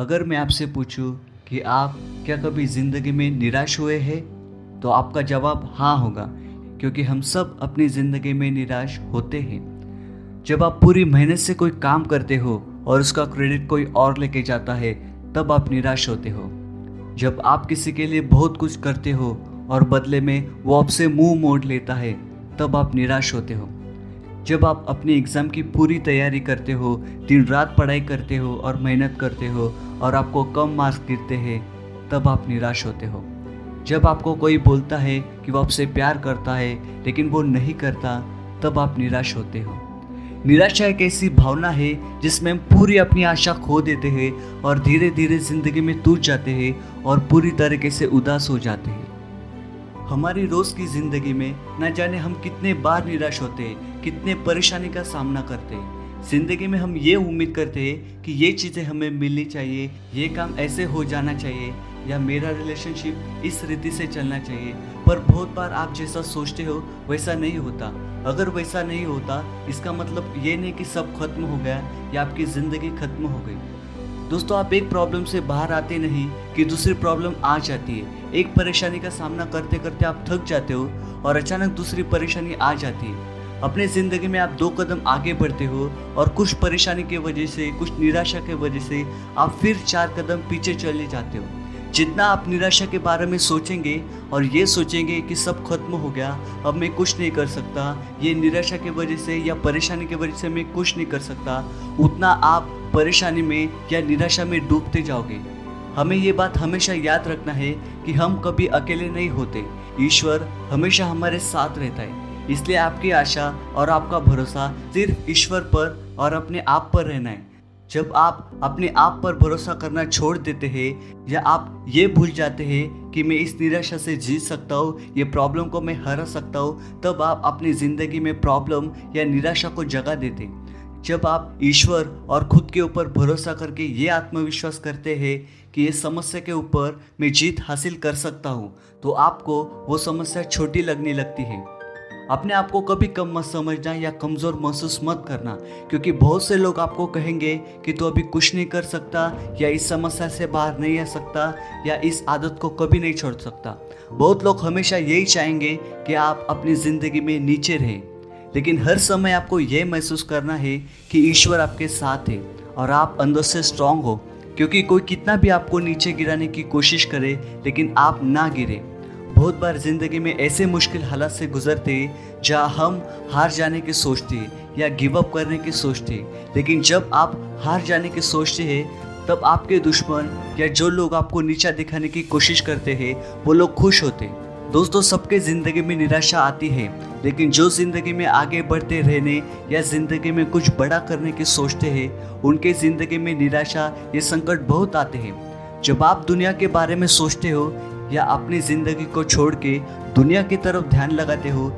अगर मैं आपसे पूछूँ कि आप क्या कभी ज़िंदगी में निराश हुए हैं तो आपका जवाब हाँ होगा, क्योंकि हम सब अपनी ज़िंदगी में निराश होते हैं। जब आप पूरी मेहनत से कोई काम करते हो और उसका क्रेडिट कोई और लेके जाता है, तब आप निराश होते हो। जब आप किसी के लिए बहुत कुछ करते हो और बदले में वो आपसे मुँह मोड़ लेता है, तब आप निराश होते हो। जब आप अपनी एग्ज़ाम की पूरी तैयारी करते हो, दिन रात पढ़ाई करते हो और मेहनत करते हो और आपको कम मार्क्स गिरते हैं, तब आप निराश होते हो। जब आपको कोई बोलता है कि वो आपसे प्यार करता है, लेकिन वो नहीं करता, तब आप निराश होते हो। निराशा एक ऐसी भावना है जिसमें हम पूरी अपनी आशा खो देते हैं और धीरे धीरे ज़िंदगी में टूट जाते हैं और पूरी तरीके से उदास हो जाते हैं। हमारी रोज की ज़िंदगी में न जाने हम कितने बार निराश होते, कितने परेशानी का सामना करते। ज़िंदगी में हम ये उम्मीद करते हैं कि ये चीज़ें हमें मिलनी चाहिए, ये काम ऐसे हो जाना चाहिए या मेरा रिलेशनशिप इस रीति से चलना चाहिए। पर बहुत बार आप जैसा सोचते हो, वैसा नहीं होता। अगर वैसा नहीं होता, इसका मतलब ये नहीं कि सब खत्म हो गया या आपकी ज़िंदगी खत्म हो गई। दोस्तों, आप एक प्रॉब्लम से बाहर आते नहीं कि दूसरी प्रॉब्लम आ जाती है। एक परेशानी का सामना करते करते आप थक जाते हो और अचानक दूसरी परेशानी आ जाती है। अपने ज़िंदगी में आप दो कदम आगे बढ़ते हो और कुछ परेशानी की वजह से, कुछ निराशा की वजह से आप फिर चार कदम पीछे चले जाते हो। जितना आप निराशा के बारे में सोचेंगे और ये सोचेंगे कि सब खत्म हो गया, अब मैं कुछ नहीं कर सकता, ये निराशा की वजह से या परेशानी की वजह से मैं कुछ नहीं कर सकता, उतना आप परेशानी में या निराशा में डूबते जाओगे। हमें ये बात हमेशा याद रखना है कि हम कभी अकेले नहीं होते। ईश्वर हमेशा हमारे साथ रहता है। इसलिए आपकी आशा और आपका भरोसा सिर्फ़ ईश्वर पर और अपने आप पर रहना है। जब आप अपने आप पर भरोसा करना छोड़ देते हैं, या आप ये भूल जाते हैं कि मैं इस निराशा से जीत सकता हूँ, ये प्रॉब्लम को मैं हरा सकता हूँ, तब आप अपनी ज़िंदगी में प्रॉब्लम या निराशा को जगा देते जब आप ईश्वर और खुद के ऊपर भरोसा करके ये आत्मविश्वास करते हैं कि ये समस्या के ऊपर मैं जीत हासिल कर सकता हूँ तो आपको वो समस्या छोटी लगने लगती है। अपने आप को कभी कम मत समझना या कमज़ोर महसूस मत करना, क्योंकि बहुत से लोग आपको कहेंगे कि तू अभी कुछ नहीं कर सकता, या इस समस्या से बाहर नहीं आ सकता, या इस आदत को कभी नहीं छोड़ सकता। बहुत लोग हमेशा यही चाहेंगे कि आप अपनी ज़िंदगी में नीचे रहें, लेकिन हर समय आपको यह महसूस करना है कि ईश्वर आपके साथ है और आप अंदर से स्ट्रांग हो, क्योंकि कोई कितना भी आपको नीचे गिराने की कोशिश करे, लेकिन आप ना गिरे। बहुत बार ज़िंदगी में ऐसे मुश्किल हालात से गुजरते, जहाँ हम हार जाने की सोचते या गिव अप करने की सोचते। लेकिन जब आप हार जाने की सोचते हैं, तब आपके दुश्मन या जो लोग आपको नीचा दिखाने की कोशिश करते हैं, वो लोग खुश होते। दोस्तों, सबके ज़िंदगी में निराशा आती है, लेकिन जो ज़िंदगी में आगे बढ़ते रहने या ज़िंदगी में कुछ बड़ा करने की सोचते हैं, उनके ज़िंदगी में निराशा ये संकट बहुत आते हैं। जब आप दुनिया के बारे में सोचते हो या अपनी ज़िंदगी को छोड़ के दुनिया की तरफ़ ध्यान लगाते हो,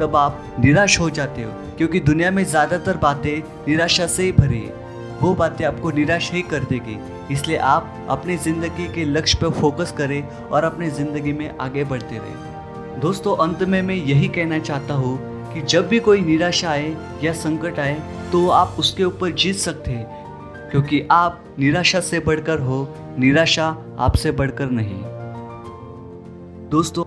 तब आप निराश हो जाते हो, क्योंकि दुनिया में ज़्यादातर बातें निराशा से ही भरी है। वो बातें आपको निराश ही कर देगी। इसलिए आप अपनी ज़िंदगी के लक्ष्य पर फोकस करें और अपनी ज़िंदगी में आगे बढ़ते रहें। दोस्तों, अंत में मैं यही कहना चाहता हूँ कि जब भी कोई निराशा आए या संकट आए तो आप उसके ऊपर जीत सकते हैं, क्योंकि आप निराशा से बढ़कर हो, निराशा आपसे बढ़कर नहीं। दोस्तों